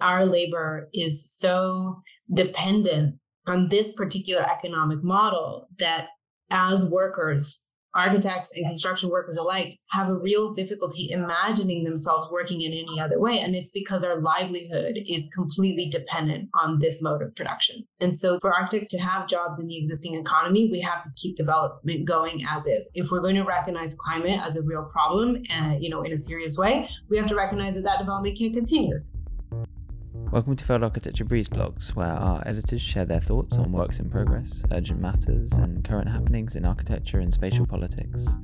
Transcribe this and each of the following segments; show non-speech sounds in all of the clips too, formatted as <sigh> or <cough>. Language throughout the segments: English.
our labor is so dependent on this particular economic model that as workers, architects and construction workers alike have a real difficulty imagining themselves working in any other way. And it's because our livelihood is completely dependent on this mode of production. And so for architects to have jobs in the existing economy, we have to keep development going as is. If we're going to recognize climate as a real problem, uh, you know, in a serious way, we have to recognize that that development can't continue. Welcome to Failed Architecture Breeze blogs, where our editors share their thoughts on works in progress, urgent matters, and current happenings in architecture and spatial politics.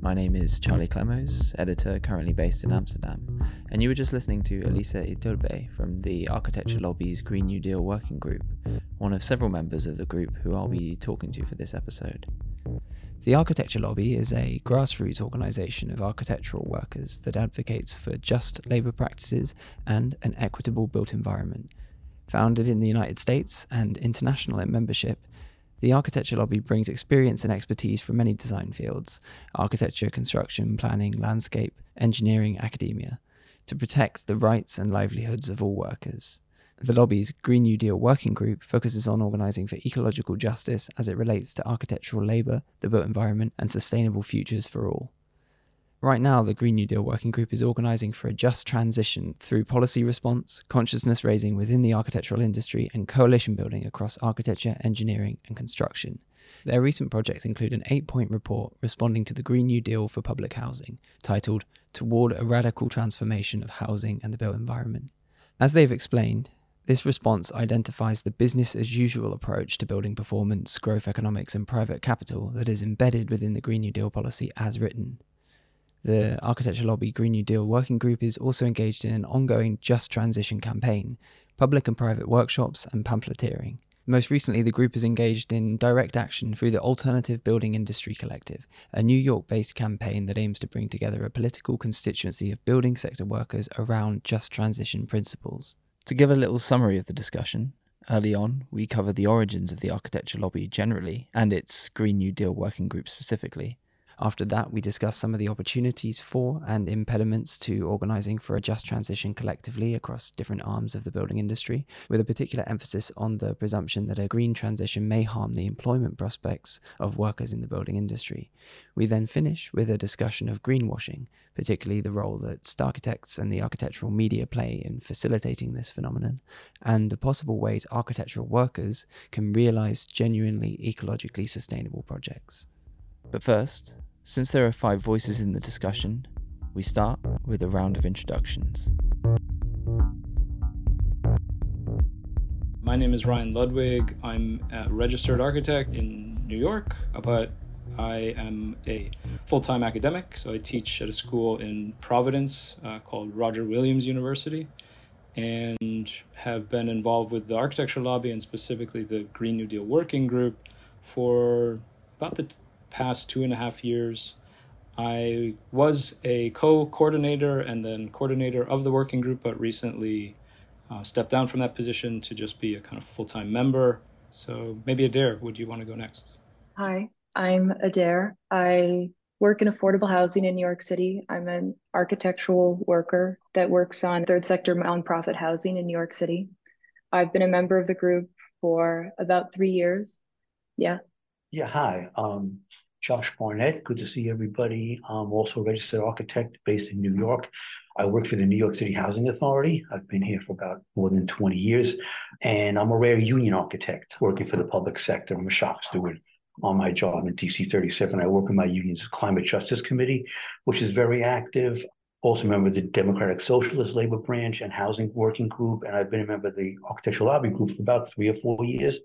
My name is Charlie Clemoes, editor currently based in Amsterdam, and you were just listening to Elisa Iturbe from the Architecture Lobby's Green New Deal Working Group, one of several members of the group who I'll be talking to for this episode. The Architecture Lobby is a grassroots organisation of architectural workers that advocates for just labour practices and an equitable built environment. Founded in the United States and international in membership, the Architecture Lobby brings experience and expertise from many design fields architecture, construction, planning, landscape, engineering, academia to protect the rights and livelihoods of all workers. The lobby's Green New Deal Working Group focuses on organising for ecological justice as it relates to architectural labour, the built environment, and sustainable futures for all. Right now, the Green New Deal Working Group is organising for a just transition through policy response, consciousness raising within the architectural industry, and coalition building across architecture, engineering, and construction. Their recent projects include an eight point report responding to the Green New Deal for public housing, titled Toward a Radical Transformation of Housing and the Built Environment. As they've explained, this response identifies the business as usual approach to building performance, growth economics, and private capital that is embedded within the Green New Deal policy as written. The Architecture Lobby Green New Deal Working Group is also engaged in an ongoing Just Transition campaign, public and private workshops, and pamphleteering. Most recently, the group is engaged in direct action through the Alternative Building Industry Collective, a New York based campaign that aims to bring together a political constituency of building sector workers around just transition principles. To give a little summary of the discussion, early on we covered the origins of the architecture lobby generally and its Green New Deal working group specifically. After that, we discussed some of the opportunities for and impediments to organising for a just transition collectively across different arms of the building industry, with a particular emphasis on the presumption that a green transition may harm the employment prospects of workers in the building industry. We then finish with a discussion of greenwashing, particularly the role that architects and the architectural media play in facilitating this phenomenon, and the possible ways architectural workers can realise genuinely ecologically sustainable projects. But first, since there are five voices in the discussion, we start with a round of introductions. My name is Ryan Ludwig. I'm a registered architect in New York, but I am a full time academic. So I teach at a school in Providence uh, called Roger Williams University and have been involved with the architecture lobby and specifically the Green New Deal Working Group for about the past two and a half years. I was a co coordinator and then coordinator of the working group, but recently uh, stepped down from that position to just be a kind of full time member. So maybe Adare, would you want to go next? Hi, I'm Adare. I work in affordable housing in New York City. I'm an architectural worker that works on third sector nonprofit housing in New York City. I've been a member of the group for about three years. Yeah. Yeah, hi. Um, Josh Barnett. Good to see everybody. I'm also a registered architect based in New York. I work for the New York City Housing Authority. I've been here for about more than 20 years. And I'm a rare union architect working for the public sector. I'm a shop steward on my job in DC 37. I work in my union's Climate Justice Committee, which is very active. Also member of the Democratic Socialist Labor Branch and Housing Working Group. And I've been a member of the Architectural Lobby Group for about three or four years,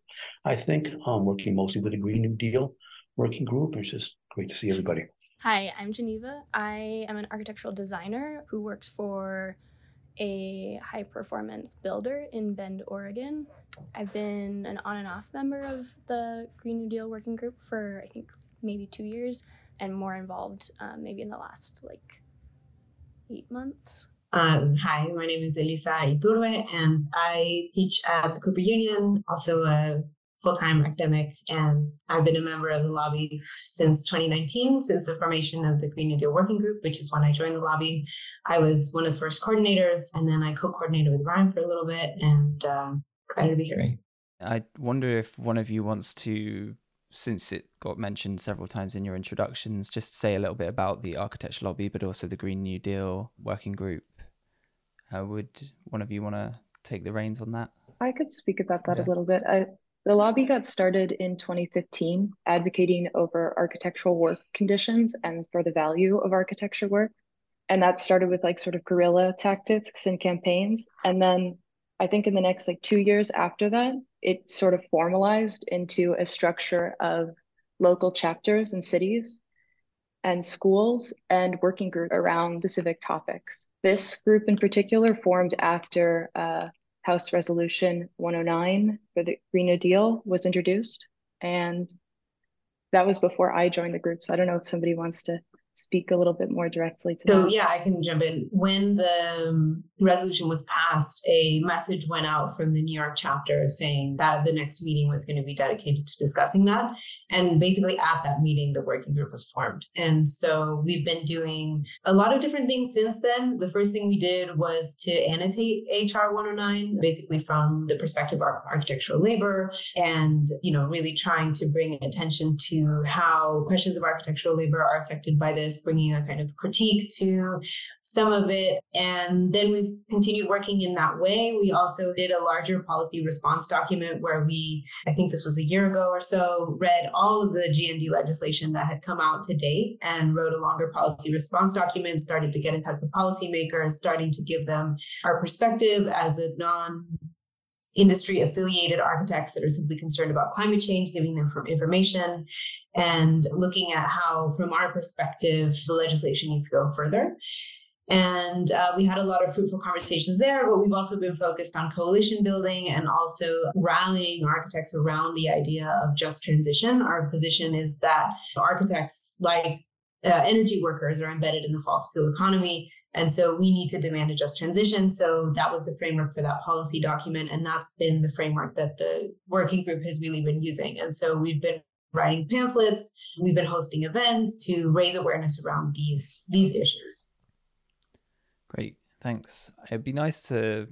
I think, um, working mostly with the Green New Deal working group. It's just great to see everybody. Hi, I'm Geneva. I am an architectural designer who works for a high performance builder in Bend, Oregon. I've been an on and off member of the Green New Deal working group for I think maybe two years and more involved um, maybe in the last like eight months. Um, hi, my name is Elisa Iturbe and I teach at the Cooper Union, also a full time academic, and I've been a member of the lobby since 2019, since the formation of the Green New Deal Working Group, which is when I joined the lobby. I was one of the first coordinators, and then I co coordinated with Ryan for a little bit, and um, excited to be here. I wonder if one of you wants to, since it got mentioned several times in your introductions, just say a little bit about the architecture lobby, but also the Green New Deal Working Group. How would one of you want to take the reins on that? I could speak about that yeah. a little bit. I, the lobby got started in 2015, advocating over architectural work conditions and for the value of architecture work. And that started with like sort of guerrilla tactics and campaigns. And then I think in the next like two years after that, it sort of formalized into a structure of local chapters and cities and schools and working group around specific topics. This group in particular formed after uh, House Resolution 109 for the Green New Deal was introduced. And that was before I joined the group. So I don't know if somebody wants to speak a little bit more directly to so that. yeah i can jump in. When the um, resolution was passed a message went out from the new york chapter saying that the next meeting was going to be dedicated to discussing that. And basically at that meeting the working group was formed. And so we've been doing a lot of different things since then. The first thing we did was to annotate hr 109 basically from the perspective of architectural labor and you know really trying to bring attention to how questions of architectural labor are affected by this bringing a kind of critique to some of it. And then we've continued working in that way. We also did a larger policy response document where we, I think this was a year ago or so, read all of the GND legislation that had come out to date and wrote a longer policy response document, started to get in touch with policymakers, starting to give them our perspective as a non industry affiliated architects that are simply concerned about climate change, giving them information and looking at how, from our perspective, the legislation needs to go further. And uh, we had a lot of fruitful conversations there, but we've also been focused on coalition building and also rallying architects around the idea of just transition. Our position is that architects, like uh, energy workers, are embedded in the fossil fuel economy. And so we need to demand a just transition. So that was the framework for that policy document. And that's been the framework that the working group has really been using. And so we've been writing pamphlets, we've been hosting events to raise awareness around these these issues. Great, thanks. It'd be nice to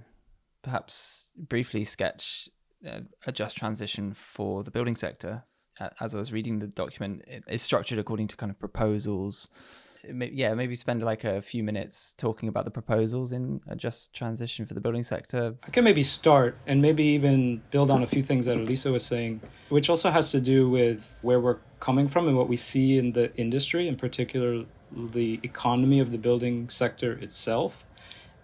perhaps briefly sketch a just transition for the building sector. As I was reading the document, it's structured according to kind of proposals yeah, maybe spend like a few minutes talking about the proposals in a just transition for the building sector. I can maybe start and maybe even build on a few things that Elisa was saying, which also has to do with where we're coming from and what we see in the industry, in particular the economy of the building sector itself.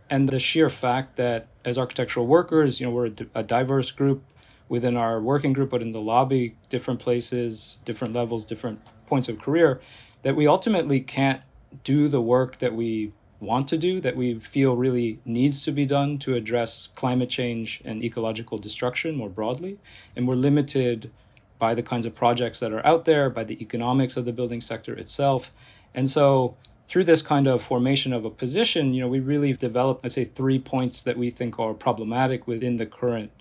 And the sheer fact that as architectural workers, you know, we're a diverse group within our working group, but in the lobby, different places, different levels, different points of career, that we ultimately can't do the work that we want to do, that we feel really needs to be done to address climate change and ecological destruction more broadly. And we're limited by the kinds of projects that are out there, by the economics of the building sector itself. And so through this kind of formation of a position, you know, we really developed, I'd say, three points that we think are problematic within the current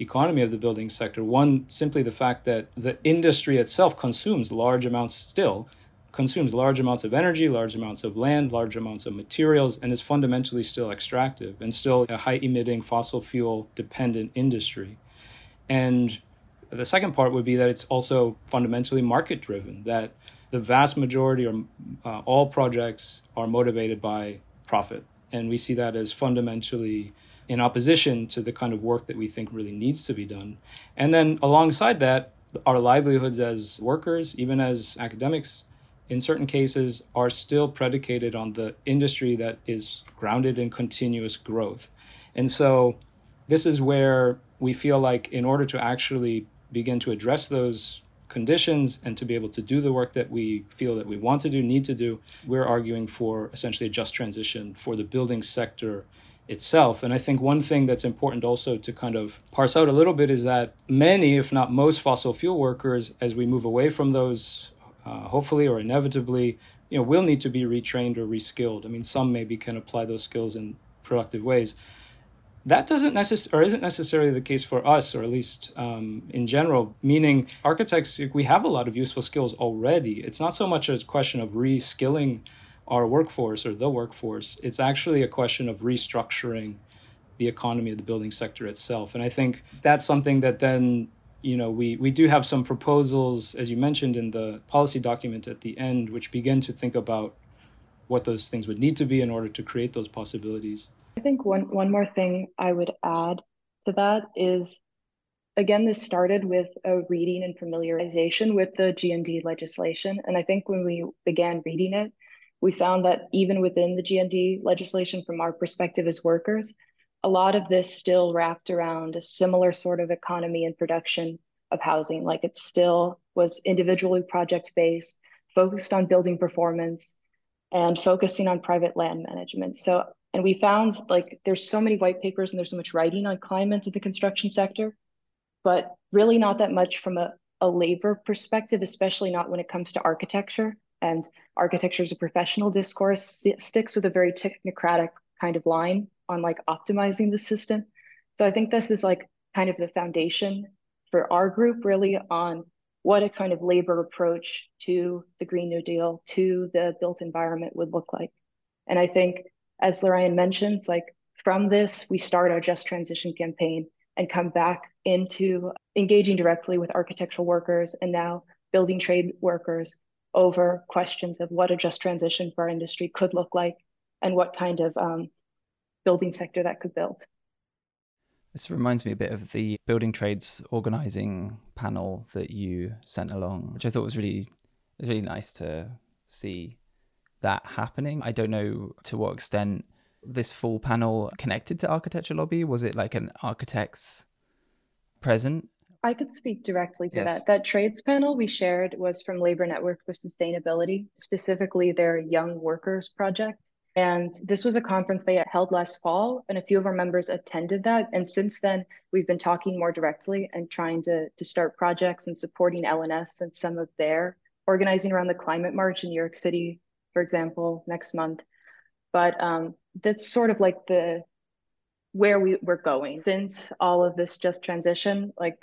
economy of the building sector. One, simply the fact that the industry itself consumes large amounts still consumes large amounts of energy, large amounts of land, large amounts of materials, and is fundamentally still extractive and still a high emitting fossil fuel dependent industry. And the second part would be that it's also fundamentally market driven, that the vast majority or uh, all projects are motivated by profit. And we see that as fundamentally in opposition to the kind of work that we think really needs to be done. And then alongside that, our livelihoods as workers, even as academics, in certain cases are still predicated on the industry that is grounded in continuous growth. And so this is where we feel like in order to actually begin to address those conditions and to be able to do the work that we feel that we want to do, need to do, we're arguing for essentially a just transition for the building sector itself. And I think one thing that's important also to kind of parse out a little bit is that many, if not most, fossil fuel workers, as we move away from those uh, hopefully or inevitably, you know, will need to be retrained or reskilled. I mean, some maybe can apply those skills in productive ways. that doesn't necessarily or isn't necessarily the case for us or at least um, in general meaning architects we have a lot of useful skills already it's not so much a question of reskilling our workforce or the workforce it's actually a question of restructuring the economy of the building sector itself and i think that's something that then you know we we do have some proposals as you mentioned in the policy document at the end which begin to think about what those things would need to be in order to create those possibilities I think one, one more thing I would add to that is again, this started with a reading and familiarization with the GND legislation. And I think when we began reading it, we found that even within the GND legislation, from our perspective as workers, a lot of this still wrapped around a similar sort of economy and production of housing. Like it still was individually project based, focused on building performance, and focusing on private land management. So and we found like there's so many white papers and there's so much writing on climate in the construction sector, but really not that much from a, a labor perspective, especially not when it comes to architecture. And architecture as a professional discourse sticks with a very technocratic kind of line on like optimizing the system. So I think this is like kind of the foundation for our group really on what a kind of labor approach to the Green New Deal, to the built environment would look like. And I think as Lorian mentions, like from this, we start our Just Transition campaign and come back into engaging directly with architectural workers and now building trade workers over questions of what a just transition for our industry could look like and what kind of um, building sector that could build. This reminds me a bit of the building trades organizing panel that you sent along, which I thought was really, really nice to see that happening. I don't know to what extent this full panel connected to Architecture Lobby. Was it like an architect's present? I could speak directly to yes. that. That trades panel we shared was from Labor Network for Sustainability, specifically their Young Workers Project. And this was a conference they held last fall, and a few of our members attended that. And since then, we've been talking more directly and trying to, to start projects and supporting LNS and some of their organizing around the climate march in New York City for example, next month. But um, that's sort of like the where we, we're going since all of this just transition like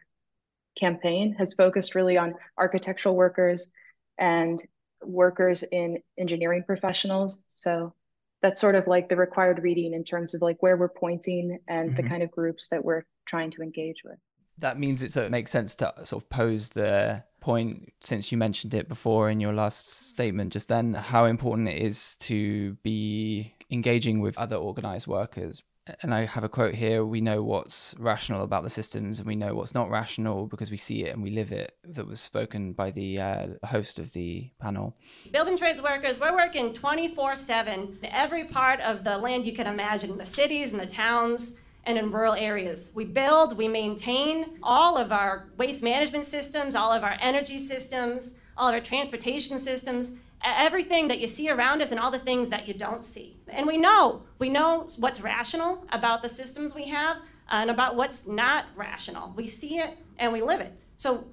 campaign has focused really on architectural workers and workers in engineering professionals. So that's sort of like the required reading in terms of like where we're pointing and mm-hmm. the kind of groups that we're trying to engage with. That means it so it makes sense to sort of pose the point since you mentioned it before in your last statement just then how important it is to be engaging with other organized workers and I have a quote here we know what's rational about the systems and we know what's not rational because we see it and we live it that was spoken by the uh, host of the panel building trades workers we're working 24/7 every part of the land you can imagine the cities and the towns and in rural areas. We build, we maintain all of our waste management systems, all of our energy systems, all of our transportation systems, everything that you see around us and all the things that you don't see. And we know, we know what's rational about the systems we have and about what's not rational. We see it and we live it. So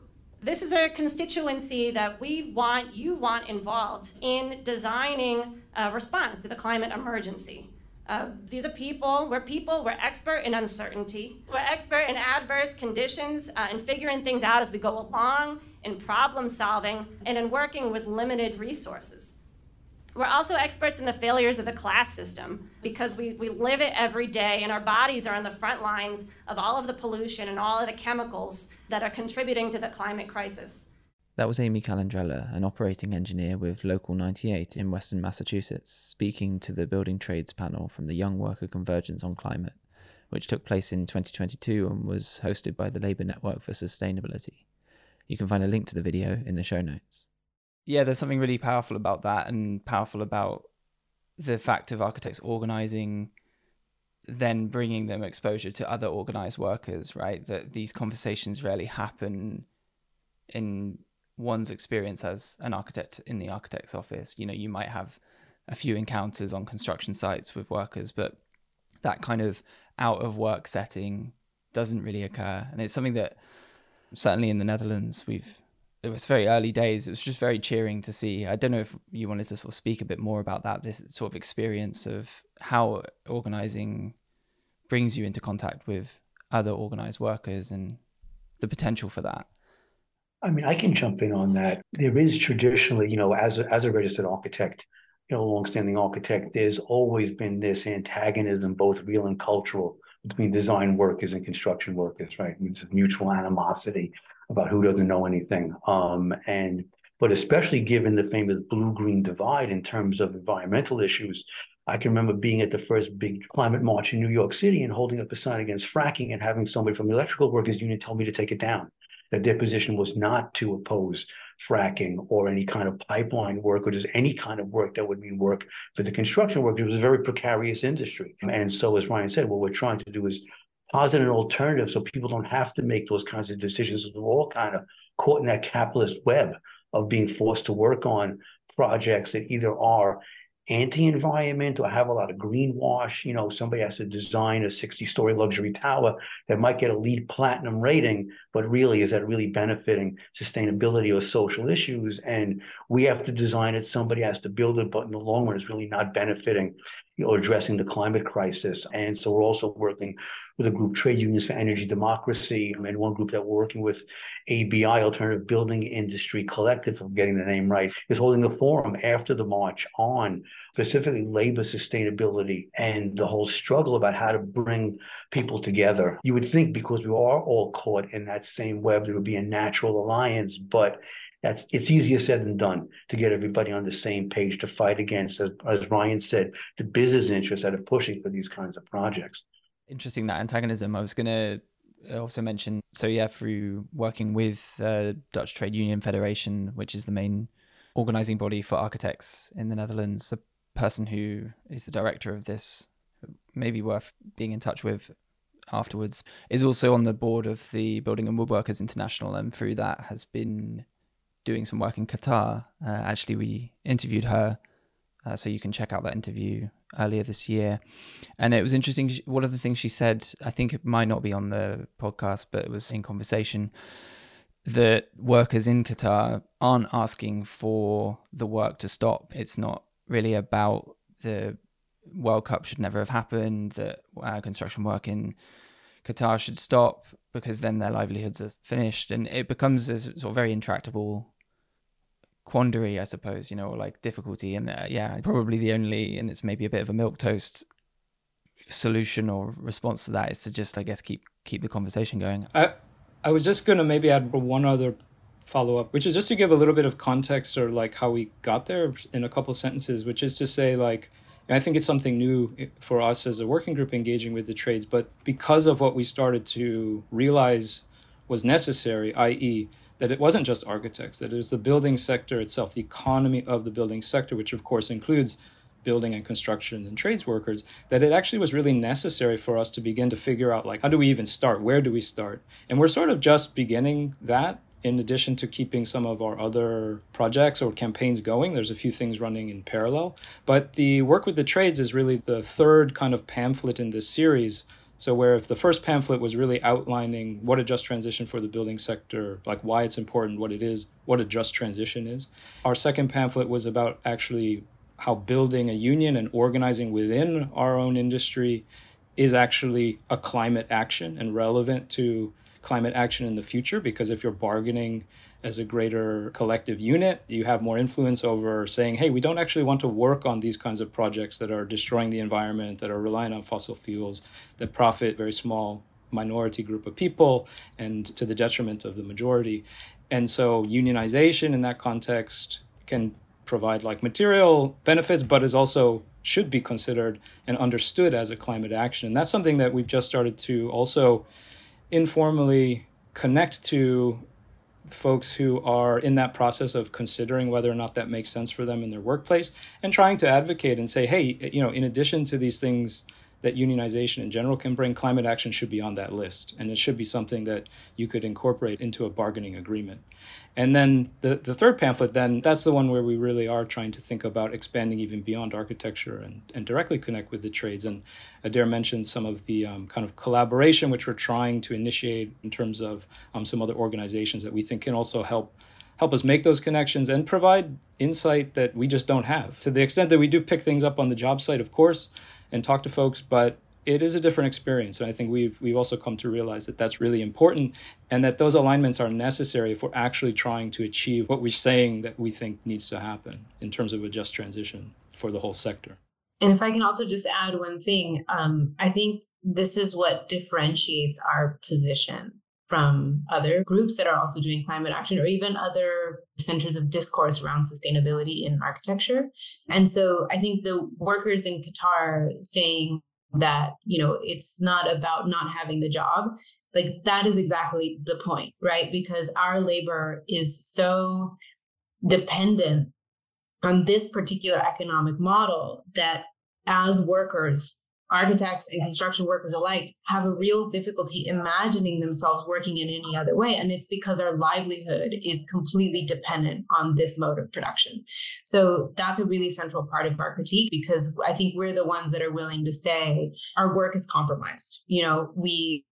this is a constituency that we want, you want involved in designing a response to the climate emergency. Uh, these are people, we're people, we're expert in uncertainty. We're expert in adverse conditions uh, and figuring things out as we go along, in problem solving, and in working with limited resources. We're also experts in the failures of the class system because we, we live it every day and our bodies are on the front lines of all of the pollution and all of the chemicals that are contributing to the climate crisis. That was Amy Calandrella, an operating engineer with Local 98 in Western Massachusetts, speaking to the building trades panel from the Young Worker Convergence on Climate, which took place in 2022 and was hosted by the Labour Network for Sustainability. You can find a link to the video in the show notes. Yeah, there's something really powerful about that and powerful about the fact of architects organizing then bringing them exposure to other organized workers, right? That these conversations rarely happen in one's experience as an architect in the architect's office. You know, you might have a few encounters on construction sites with workers, but that kind of out of work setting doesn't really occur. And it's something that certainly in the Netherlands we've it was very early days. It was just very cheering to see. I don't know if you wanted to sort of speak a bit more about that, this sort of experience of how organizing brings you into contact with other organized workers and the potential for that. I mean, I can jump in on that. There is traditionally, you know, as a, as a registered architect, you know, longstanding architect, there's always been this antagonism, both real and cultural, between design workers and construction workers, right? It's mutual animosity about who doesn't know anything. Um, and but especially given the famous blue-green divide in terms of environmental issues, I can remember being at the first big climate march in New York City and holding up a sign against fracking and having somebody from the electrical workers union tell me to take it down. That their position was not to oppose fracking or any kind of pipeline work or just any kind of work that would mean work for the construction workers. It was a very precarious industry. And so, as Ryan said, what we're trying to do is posit an alternative so people don't have to make those kinds of decisions. We're all kind of caught in that capitalist web of being forced to work on projects that either are anti-environment or have a lot of greenwash. You know, somebody has to design a 60-story luxury tower that might get a LEED platinum rating, but really is that really benefiting sustainability or social issues? And we have to design it. Somebody has to build it, but in the long run, it's really not benefiting you know, addressing the climate crisis. And so we're also working with a group, Trade Unions for Energy Democracy, and one group that we're working with, ABI, Alternative Building Industry Collective, I'm getting the name right, is holding a forum after the march on specifically labor sustainability and the whole struggle about how to bring people together. You would think because we are all caught in that same web, there would be a natural alliance, but that's it's easier said than done to get everybody on the same page to fight against, as, as Ryan said, the business interests that are pushing for these kinds of projects. Interesting that antagonism. I was going to also mention, so yeah, through working with uh, Dutch Trade Union Federation, which is the main organizing body for architects in the Netherlands, the person who is the director of this, maybe worth being in touch with afterwards, is also on the board of the Building and Woodworkers International, and through that has been doing some work in Qatar. Uh, actually, we interviewed her, uh, so you can check out that interview earlier this year. And it was interesting. One of the things she said, I think it might not be on the podcast, but it was in conversation, that workers in Qatar aren't asking for the work to stop. It's not really about the World Cup should never have happened, that uh, construction work in Qatar should stop because then their livelihoods are finished. And it becomes this sort of very intractable quandary, I suppose, you know, like difficulty. And uh, yeah, probably the only, and it's maybe a bit of a milk toast solution or response to that is to just, I guess, keep keep the conversation going. I I was just gonna maybe add one other follow up, which is just to give a little bit of context or like how we got there in a couple sentences, which is to say like. I think it's something new for us as a working group engaging with the trades, but because of what we started to realize was necessary, i.e., that it wasn't just architects, that it was the building sector itself, the economy of the building sector, which of course includes building and construction and trades workers, that it actually was really necessary for us to begin to figure out like how do we even start? Where do we start? And we're sort of just beginning that in addition to keeping some of our other projects or campaigns going, there's a few things running in parallel. But the work with the trades is really the third kind of pamphlet in this series so, where if the first pamphlet was really outlining what a just transition for the building sector, like why it's important, what it is, what a just transition is, our second pamphlet was about actually how building a union and organizing within our own industry is actually a climate action and relevant to climate action in the future. Because if you're bargaining as a greater collective unit. You have more influence over saying, hey, we don't actually want to work on these kinds of projects that are destroying the environment, that are relying on fossil fuels, that profit very small minority group of people and to the detriment of the majority. And so unionization in that context can provide like material benefits, but is also should be considered and understood as a climate action. And that's something that we've just started to also informally connect to folks who are in that process of considering whether or not that makes sense for them in their workplace and trying to advocate and say hey you know in addition to these things that unionization in general can bring, climate action should be on that list. And it should be something that you could incorporate into a bargaining agreement. And then the, the third pamphlet, then that's the one where we really are trying to think about expanding even beyond architecture and, and directly connect with the trades. And Adare mentioned some of the um, kind of collaboration which we're trying to initiate in terms of um, some other organizations that we think can also help help us make those connections and provide insight that we just don't have. To the extent that we do pick things up on the job site, of course, and talk to folks, but it is a different experience. And i think we've we've also come to realize that that's really important and that those alignments are necessary if we're actually trying to achieve what we're saying that we think needs to happen in terms of a just transition for the whole sector. And if i can also just add one thing um, i think this is what differentiates our position from other groups that are also doing climate action or even other centers of discourse around sustainability in architecture. And so I think the workers in Qatar saying that, you know, it's not about not having the job, like that is exactly the point, right? Because our labor is so dependent on this particular economic model that as workers architects and construction workers alike have a real difficulty imagining themselves working in any other way. And it's because our livelihood is completely dependent on this mode of production. So that's a really central part of our critique because I think we're the ones that are willing to say our work is compromised. You know, we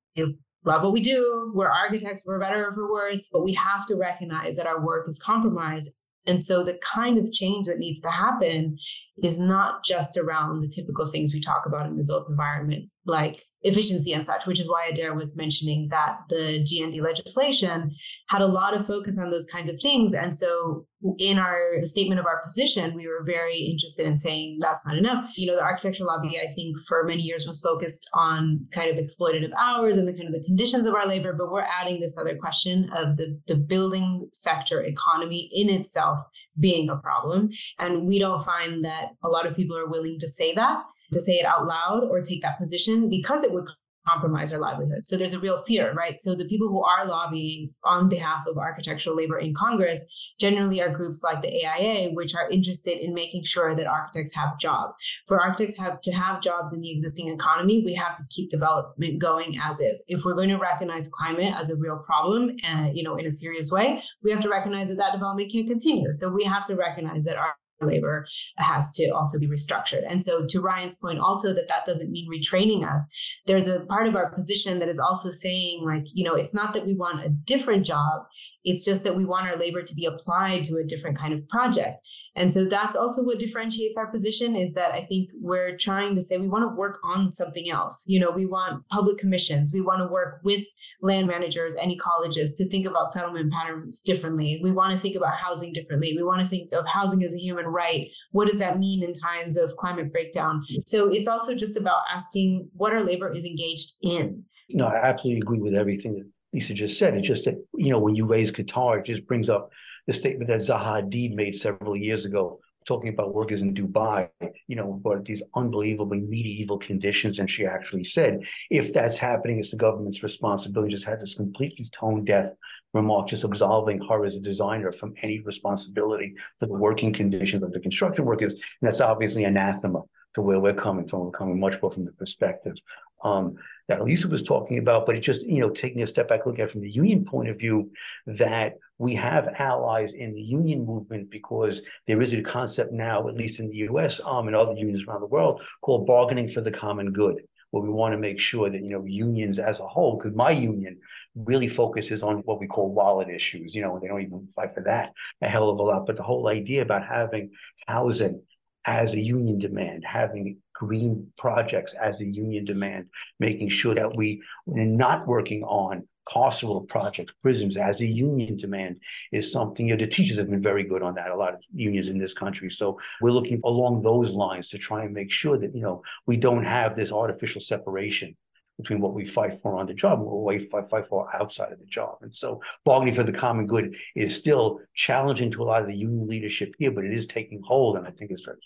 love what we do. We're architects, we're better or for worse, but we have to recognize that our work is compromised and so the kind of change that needs to happen is not just around the typical things we talk about in the built environment, like efficiency and such, which is why Adare was mentioning that the GND legislation had a lot of focus on those kinds of things. And so in our statement of our position, we were very interested in saying that's not enough. You know, the architectural lobby, I think, for many years was focused on kind of exploitative hours and the kind of the conditions of our labor, but we're adding this other question of the, the building sector economy in itself being a problem. And we don't find that a lot of people are willing to say that, to say it out loud or take that position because it would compromise our livelihood. So there's a real fear, right? So the people who are lobbying on behalf of architectural labor in Congress generally are groups like the AIA, which are interested in making sure that architects have jobs. For architects have to have jobs in the existing economy, we have to keep development going as is. If we're going to recognize climate as a real problem, uh, you know, in a serious way, we have to recognize that that development can't continue. So we have to recognize that our labor has to also be restructured. And so, to Ryan's point, also that that doesn't mean retraining us. There's a part of our position that is also saying, like, you know, it's not that we want a different job, it's just that we want our labor to be applied to a different kind of project. And so that's also what differentiates our position is that I think we're trying to say we want to work on something else. You know, we want public commissions, we want to work with land managers and ecologists to think about settlement patterns differently. We want to think about housing differently. We want to think of housing as a human right. What does that mean in times of climate breakdown? So it's also just about asking what our labor is engaged in. No, I absolutely agree with everything Lisa just said. It's just that, you know, when you raise Qatar, it just brings up the statement that Zaha Hadid made several years ago, talking about workers in Dubai, you know, but these unbelievably medieval conditions. And she actually said, if that's happening, it's the government's responsibility. Just had this completely tone deaf remark, just absolving her as a designer from any responsibility for the working conditions of the construction workers. And that's obviously anathema to where we're coming from. We're coming much more from the perspective um, that Lisa was talking about, but it's just, you know, taking a step back, looking at from the union point of view, that we have allies in the union movement because there is a concept now, at least in the US um, and other unions around the world, called bargaining for the common good where we want to make sure that you know unions as a whole because my union really focuses on what we call wallet issues you know they don't even fight for that a hell of a lot but the whole idea about having housing as a union demand, having green projects as the union demand, making sure that we are not working on carceral projects, prisons as a union demand is something, you know, the teachers have been very good on that, a lot of unions in this country. So we're looking along those lines to try and make sure that, you know, we don't have this artificial separation between what we fight for on the job and what we fight, fight for outside of the job. And so bargaining for the common good is still challenging to a lot of the union leadership here, but it is taking hold. And I think it's very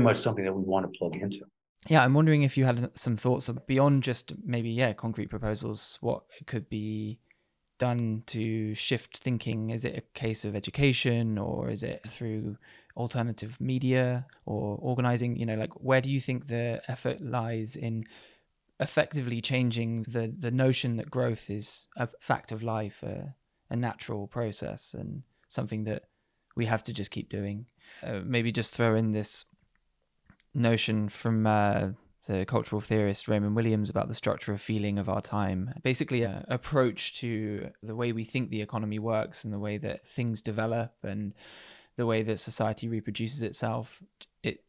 much something that we want to plug into. Yeah, I'm wondering if you had some thoughts beyond just maybe, yeah, concrete proposals, what could be done to shift thinking? Is it a case of education or is it through alternative media or organizing? You know, like where do you think the effort lies in effectively changing the the notion that growth is a fact of life, a, a natural process, and something that we have to just keep doing. Uh, maybe just throw in this notion from uh, the cultural theorist Raymond Williams about the structure of feeling of our time. Basically, an approach to the way we think the economy works and the way that things develop and the way that society reproduces itself. It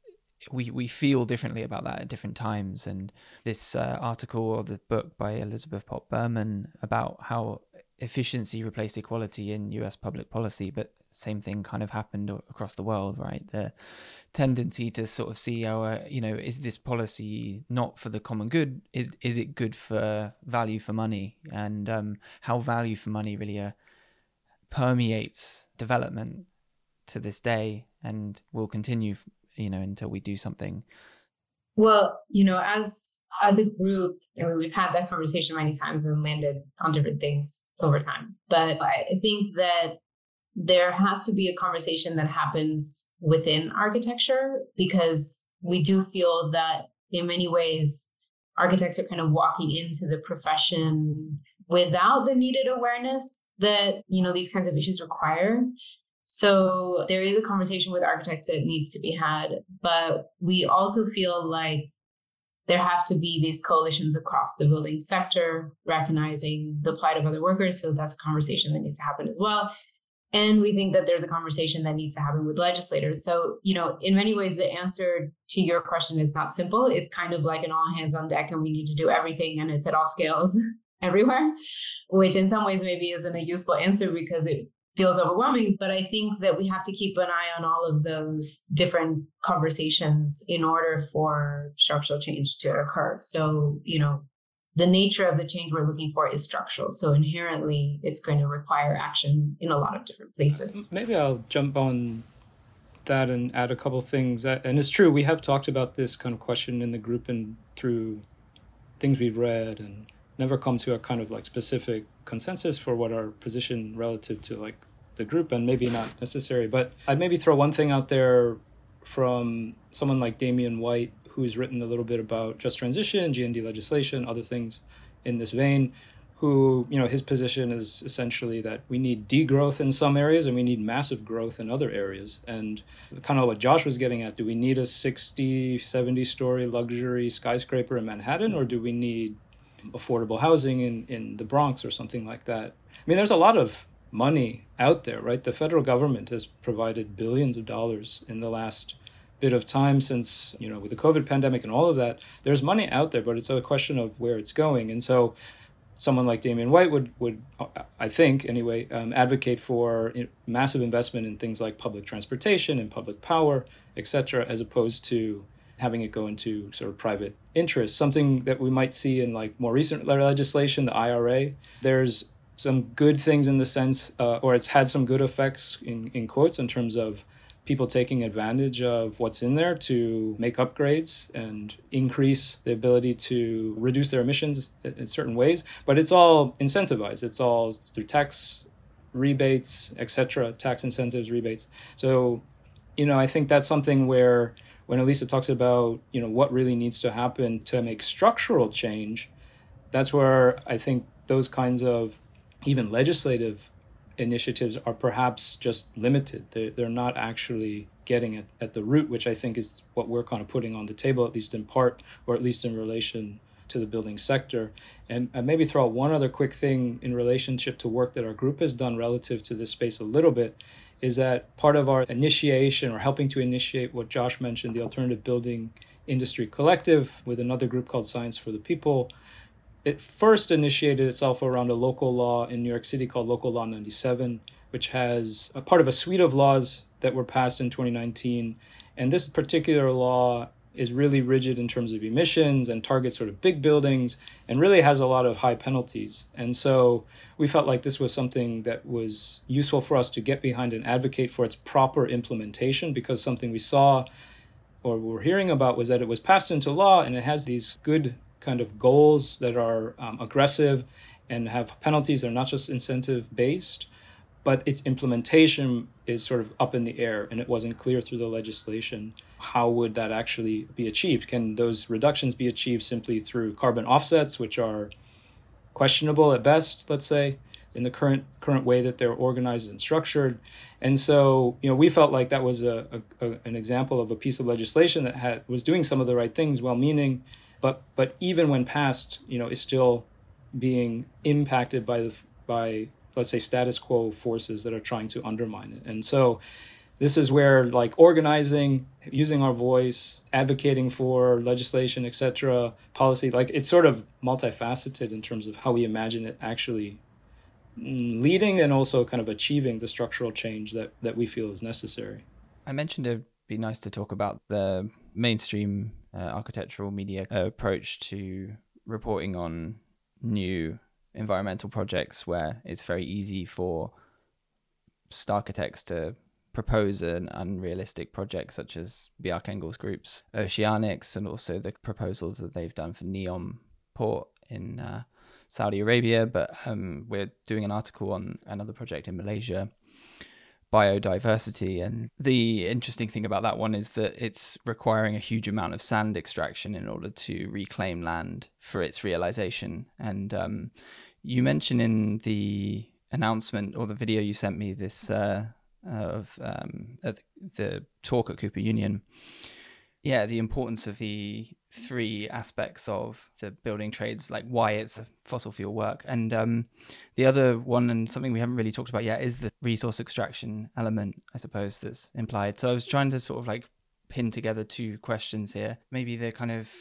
we we feel differently about that at different times. And this uh, article or the book by Elizabeth Popp Berman about how efficiency replaced equality in U.S. public policy, but same thing kind of happened across the world, right? The tendency to sort of see our, you know, is this policy not for the common good? Is is it good for value for money? And um, how value for money really uh, permeates development to this day, and will continue, you know, until we do something. Well, you know, as as a group, we've had that conversation many times and landed on different things over time. But I think that there has to be a conversation that happens within architecture because we do feel that in many ways architects are kind of walking into the profession without the needed awareness that you know these kinds of issues require. So there is a conversation with architects that needs to be had but we also feel like there have to be these coalitions across the building sector recognizing the plight of other workers. So that's a conversation that needs to happen as well and we think that there's a conversation that needs to happen with legislators. So, you know, in many ways, the answer to your question is not simple. It's kind of like an all hands on deck, and we need to do everything, and it's at all scales <laughs> everywhere, which in some ways maybe isn't a useful answer because it feels overwhelming. But I think that we have to keep an eye on all of those different conversations in order for structural change to occur. So, you know, the nature of the change we're looking for is structural. So inherently, it's going to require action in a lot of different places. Maybe I'll jump on that and add a couple things. And it's true, we have talked about this kind of question in the group and through things we've read and never come to a kind of like specific consensus for what our position relative to like the group and maybe not necessary. But I'd maybe throw one thing out there from someone like Damian White who's written a little bit about just transition, GND legislation, other things in this vein, who, you know, his position is essentially that we need degrowth in some areas and we need massive growth in other areas. And kind of what Josh was getting at, do we need a 60, 70 story luxury skyscraper in Manhattan or do we need affordable housing in, in the Bronx or something like that? I mean, there's a lot of money out there, right? The federal government has provided billions of dollars in the last bit of time since you know with the covid pandemic and all of that there's money out there but it's a question of where it's going. And so someone like Damian White would would I think anyway um, advocate for massive investment in things like public transportation and public power etc as opposed to having it go into sort of private interest something that we might see in like more recent legislation the IRA there's some good things in the sense uh, or it's had some good effects in, in quotes in terms of people taking advantage of what's in there to make upgrades and increase the ability to reduce their emissions in certain ways. But it's all incentivized. It's all through tax rebates, etc., tax incentives, rebates. So, you know, I think that's something where when Elisa talks about, you know, what really needs to happen to make structural change, that's where I think those kinds of even legislative initiatives are perhaps just limited. They're, they're not actually getting at, at the root, which I think is what we're kind of putting on the table, at least in part, or at least in relation to the building sector. And, and maybe throw out one other quick thing in relationship to work that our group has done relative to this space a little bit is that part of our initiation or helping to initiate what Josh mentioned, the Alternative Building Industry Collective, with another group called Science for the People, it first initiated itself around a local law in New York City called Local Law 97, which has a part of a suite of laws that were passed in 2019. And this particular law is really rigid in terms of emissions and targets sort of big buildings and really has a lot of high penalties. And so we felt like this was something that was useful for us to get behind and advocate for its proper implementation because something we saw or were hearing about was that it was passed into law and it has these good kind of goals that are um, aggressive and have penalties that are not just incentive based, but its implementation is sort of up in the air and it wasn't clear through the legislation. How would that actually be achieved? Can those reductions be achieved simply through carbon offsets, which are questionable at best, let's say? in the current current way that they're organized and structured. And so, you know, we felt like that was a, a, a, an example of a piece of legislation that had was doing some of the right things, well-meaning, but but even when passed, you know, is still being impacted by the by let's say status quo forces that are trying to undermine it. And so this is where like organizing using our voice advocating for legislation etc policy like it's sort of multifaceted in terms of how we imagine it actually mm, leading and also kind of achieving the structural change that that we feel is necessary i mentioned it'd be nice to talk about the mainstream uh, architectural media approach to reporting on new environmental projects where it's very easy for architects to propose an unrealistic project such as Bjarke Ingels group's Oceanix and also the proposals that they've done for Neom Port in uh, Saudi Arabia. But um, we're doing an article on another project in Malaysia, biodiversity. And the interesting thing about that one is that it's requiring a huge amount of sand extraction in order to reclaim land for its realization. And um, you mentioned in the announcement or the video you sent me this. Uh, of um, the talk at Cooper Union. Yeah, the importance of the three aspects of the building trades, like why it's a fossil fuel work. And um, the other one, and something we haven't really talked about yet, is the resource extraction element, I suppose, that's implied. So I was trying to sort of like pin together two questions here. Maybe the kind of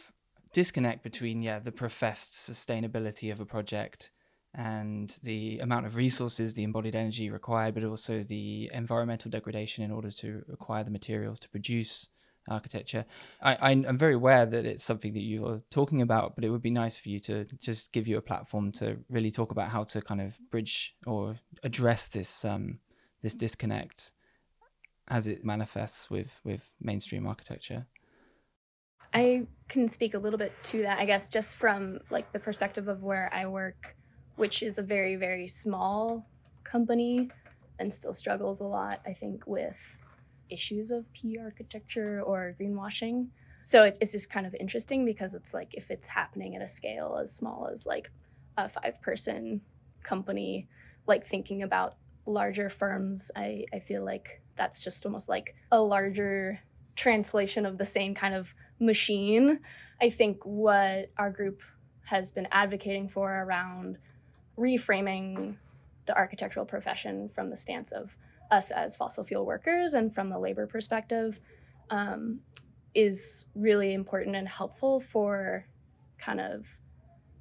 disconnect between, yeah, the professed sustainability of a project and the amount of resources, the embodied energy required, but also the environmental degradation in order to acquire the materials to produce architecture. I, am very aware that it's something that you're talking about, but it would be nice for you to just give you a platform to really talk about how to kind of bridge or address this um, this disconnect as it manifests with with mainstream architecture. I can speak a little bit to that, I guess, just from like the perspective of where I work which is a very, very small company and still struggles a lot, I think, with issues of P architecture or greenwashing. So it, it's just kind of interesting because it's like if it's happening at a scale as small as like a five person company, like thinking about larger firms, I, I feel like that's just almost like a larger translation of the same kind of machine. I think what our group has been advocating for around reframing the architectural profession from the stance of us as fossil fuel workers and from the labor perspective um, is really important and helpful for kind of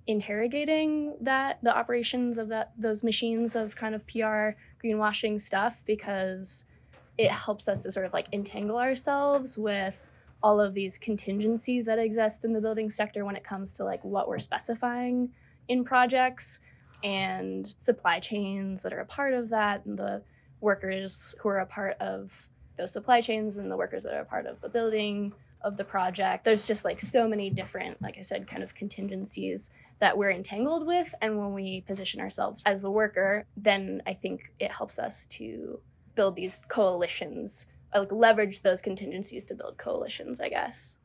interrogating that the operations of that those machines of kind of PR greenwashing stuff because it helps us to sort of like entangle ourselves with all of these contingencies that exist in the building sector when it comes to like what we're specifying in projects and supply chains that are a part of that, and the workers who are a part of those supply chains, and the workers that are a part of the building of the project. There's just like so many different, like I said, kind of contingencies that we're entangled with. And when we position ourselves as the worker, then I think it helps us to build these coalitions, like leverage those contingencies to build coalitions, I guess.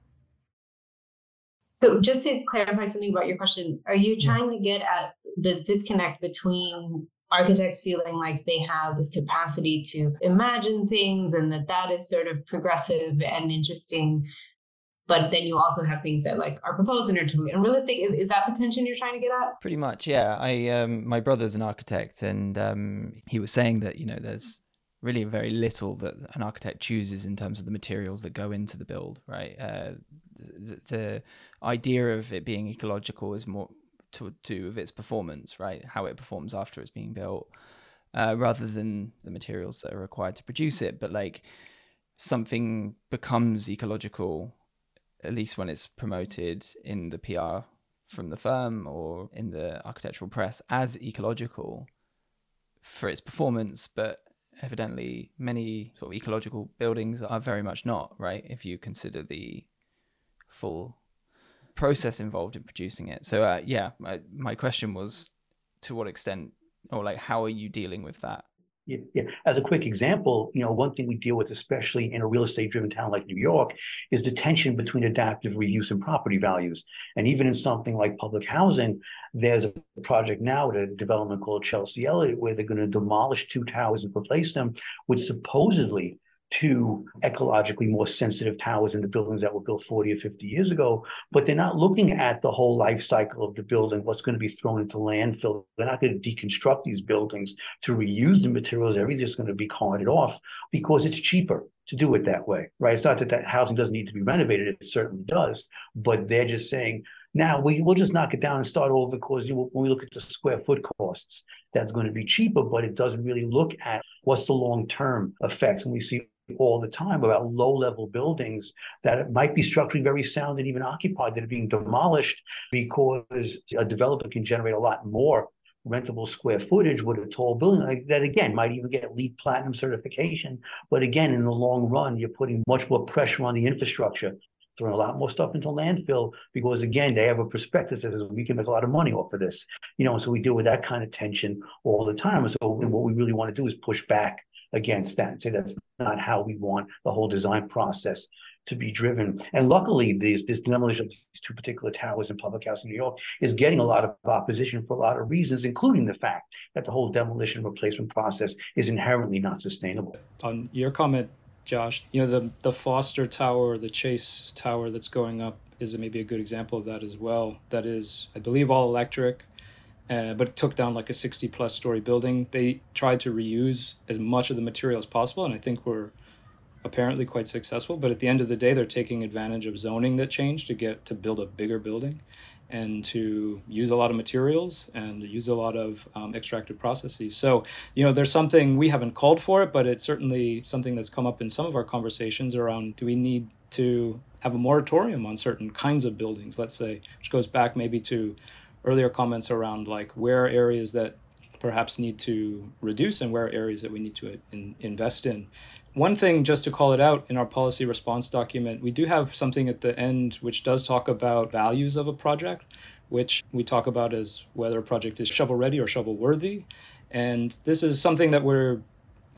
So just to clarify something about your question, are you trying to get at the disconnect between architects feeling like they have this capacity to imagine things and that that is sort of progressive and interesting. But then you also have things that like are proposed and are totally unrealistic. Is, is that the tension you're trying to get at? Pretty much yeah. I um my brother's an architect and um he was saying that you know there's really very little that an architect chooses in terms of the materials that go into the build right? Uh the, the idea of it being ecological is more to do with its performance, right? How it performs after it's being built, uh, rather than the materials that are required to produce it. But like something becomes ecological, at least when it's promoted in the PR from the firm or in the architectural press as ecological for its performance, but evidently many sort of ecological buildings are very much not, right? If you consider the full process involved in producing it. So uh, yeah, my, my question was to what extent or like how are you dealing with that? Yeah, yeah. As a quick example, you know, one thing we deal with, especially in a real estate driven town like New York, is the tension between adaptive reuse and property values. And even in something like public housing, there's a project now at a development called Chelsea Elliott where they're going to demolish two towers and replace them with supposedly two ecologically more sensitive towers in the buildings that were built 40 or 50 years ago, but they're not looking at the whole life cycle of the building, what's going to be thrown into landfill. They're not going to deconstruct these buildings to reuse the materials. Everything's going to be carted off because it's cheaper to do it that way, right? It's not that that housing doesn't need to be renovated; it certainly does. But they're just saying now we we'll just knock it down and start over because you, when we look at the square foot costs, that's going to be cheaper, but it doesn't really look at what's the long term effects. And we see all the time about low level buildings that might be structurally very sound and even occupied that are being demolished because a developer can generate a lot more rentable square footage with a tall building like that again might even get LEED platinum certification. But again in the long run you're putting much more pressure on the infrastructure throwing a lot more stuff into landfill because again they have a perspective that says we can make a lot of money off of this. You know and so we deal with that kind of tension all the time. So what we really want to do is push back against that and say that's not how we want the whole design process to be driven. And luckily, this, this demolition of these two particular towers in public house in New York is getting a lot of opposition for a lot of reasons, including the fact that the whole demolition replacement process is inherently not sustainable. On your comment, Josh, you know the the Foster Tower, the Chase Tower that's going up is maybe a good example of that as well. That is, I believe, all electric uh, but it took down like a 60 plus story building. They tried to reuse as much of the material as possible, and I think we're apparently quite successful. But at the end of the day, they're taking advantage of zoning that changed to get to build a bigger building and to use a lot of materials and use a lot of um, extractive processes. So, you know, there's something we haven't called for it, but it's certainly something that's come up in some of our conversations around do we need to have a moratorium on certain kinds of buildings, let's say, which goes back maybe to earlier comments around like where are areas that perhaps need to reduce and where are areas that we need to uh, in, invest in. One thing, just to call it out in our policy response document, we do have something at the end which does talk about values of a project, which we talk about as whether a project is shovel ready or shovel worthy. And this is something that we're,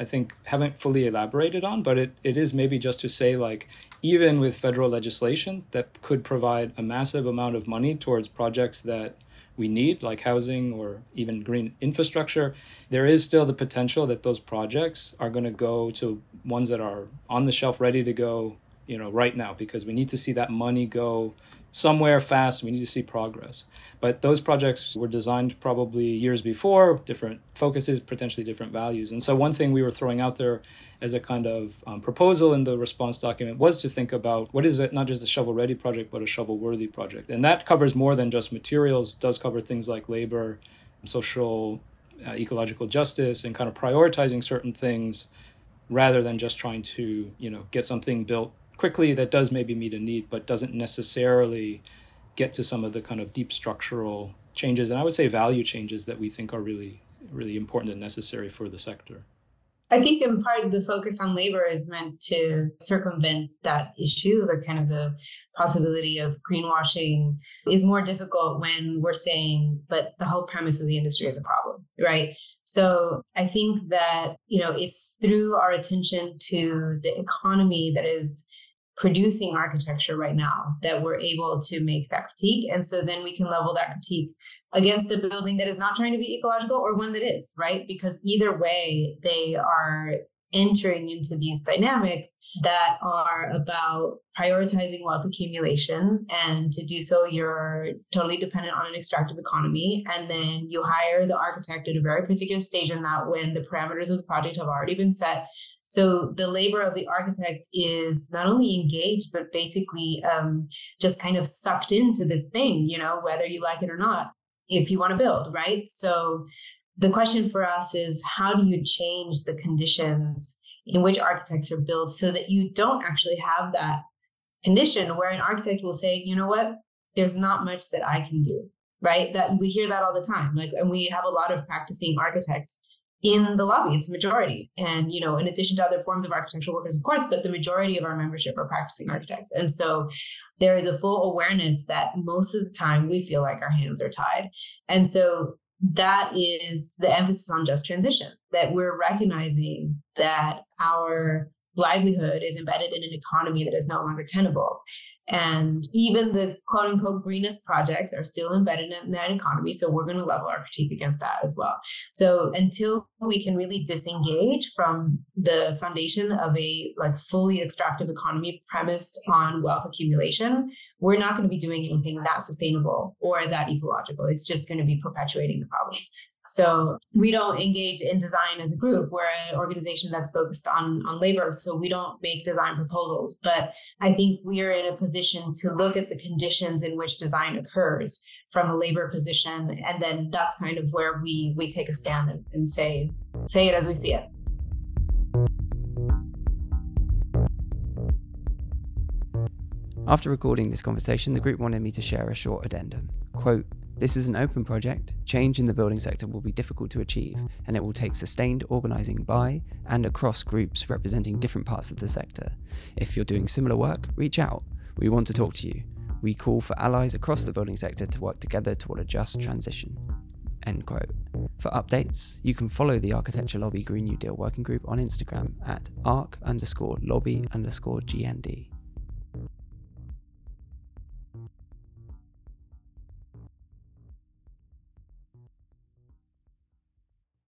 I think, haven't fully elaborated on, but it, it is maybe just to say, like, even with federal legislation that could provide a massive amount of money towards projects that we need, like housing or even green infrastructure, there is still the potential that those projects are going to go to ones that are on the shelf ready to go, you know, right now because we need to see that money go somewhere fast. We need to see progress. But those projects were designed probably years before, different focuses, potentially different values. And so, one thing we were throwing out there as a kind of um, proposal in the response document was to think about what is it, not just a shovel ready project, but a shovel worthy project. And that covers more than just materials, does cover things like labor, social, uh, ecological justice, and kind of prioritizing certain things rather than just trying to, you know, get something built quickly that does maybe meet a need, but doesn't necessarily get to some of the kind of deep structural changes and I would say value changes that we think are really, really important and necessary for the sector. I think in part the focus on labor is meant to circumvent that issue. The kind of the possibility of greenwashing is more difficult when we're saying, but the whole premise of the industry is a problem, right? So I think that, you know, it's through our attention to the economy that is producing architecture right now that we're able to make that critique. And so then we can level that critique against a building that is not trying to be ecological or one that is, right? Because either way, they are entering into these dynamics that are about prioritizing wealth accumulation. And to do so, you're totally dependent on an extractive economy. And then you hire the architect at a very particular stage in that when the parameters of the project have already been set so the labor of the architect is not only engaged, but basically um, just kind of sucked into this thing, you know, whether you like it or not, if you want to build, right? So the question for us is how do you change the conditions in which architects are built so that you don't actually have that condition where an architect will say, you know what, there's not much that I can do, right? That we hear that all the time. Like, and we have a lot of practicing architects in the lobby. It's majority. And, you know, in addition to other forms of architectural workers, of course, but the majority of our membership are practicing architects. And so there is a full awareness that most of the time we feel like our hands are tied. And so that is the emphasis on just transition, that we're recognizing that our livelihood is embedded in an economy that is no longer tenable. And even the quote unquote greenest projects are still embedded in that economy. So we're going to level our critique against that as well. So until we can really disengage from the foundation of a like fully extractive economy premised on wealth accumulation, we're not going to be doing anything that sustainable or that ecological. It's just going to be perpetuating the problem. So we don't engage in design as a group. We're an organization that's focused on, on labor. So we don't make design proposals. But I think we are in a position to look at the conditions in which design occurs from a labor position. And then that's kind of where we we take a stand and, and say, say it as we see it. After recording this conversation, the group wanted me to share a short addendum. Quote, this is an open project. Change in the building sector will be difficult to achieve, and it will take sustained organising by and across groups representing different parts of the sector. If you're doing similar work, reach out. We want to talk to you. We call for allies across the building sector to work together toward a just transition. End quote. For updates, you can follow the Architecture Lobby Green New Deal Working Group on Instagram at arc underscore lobby underscore GND.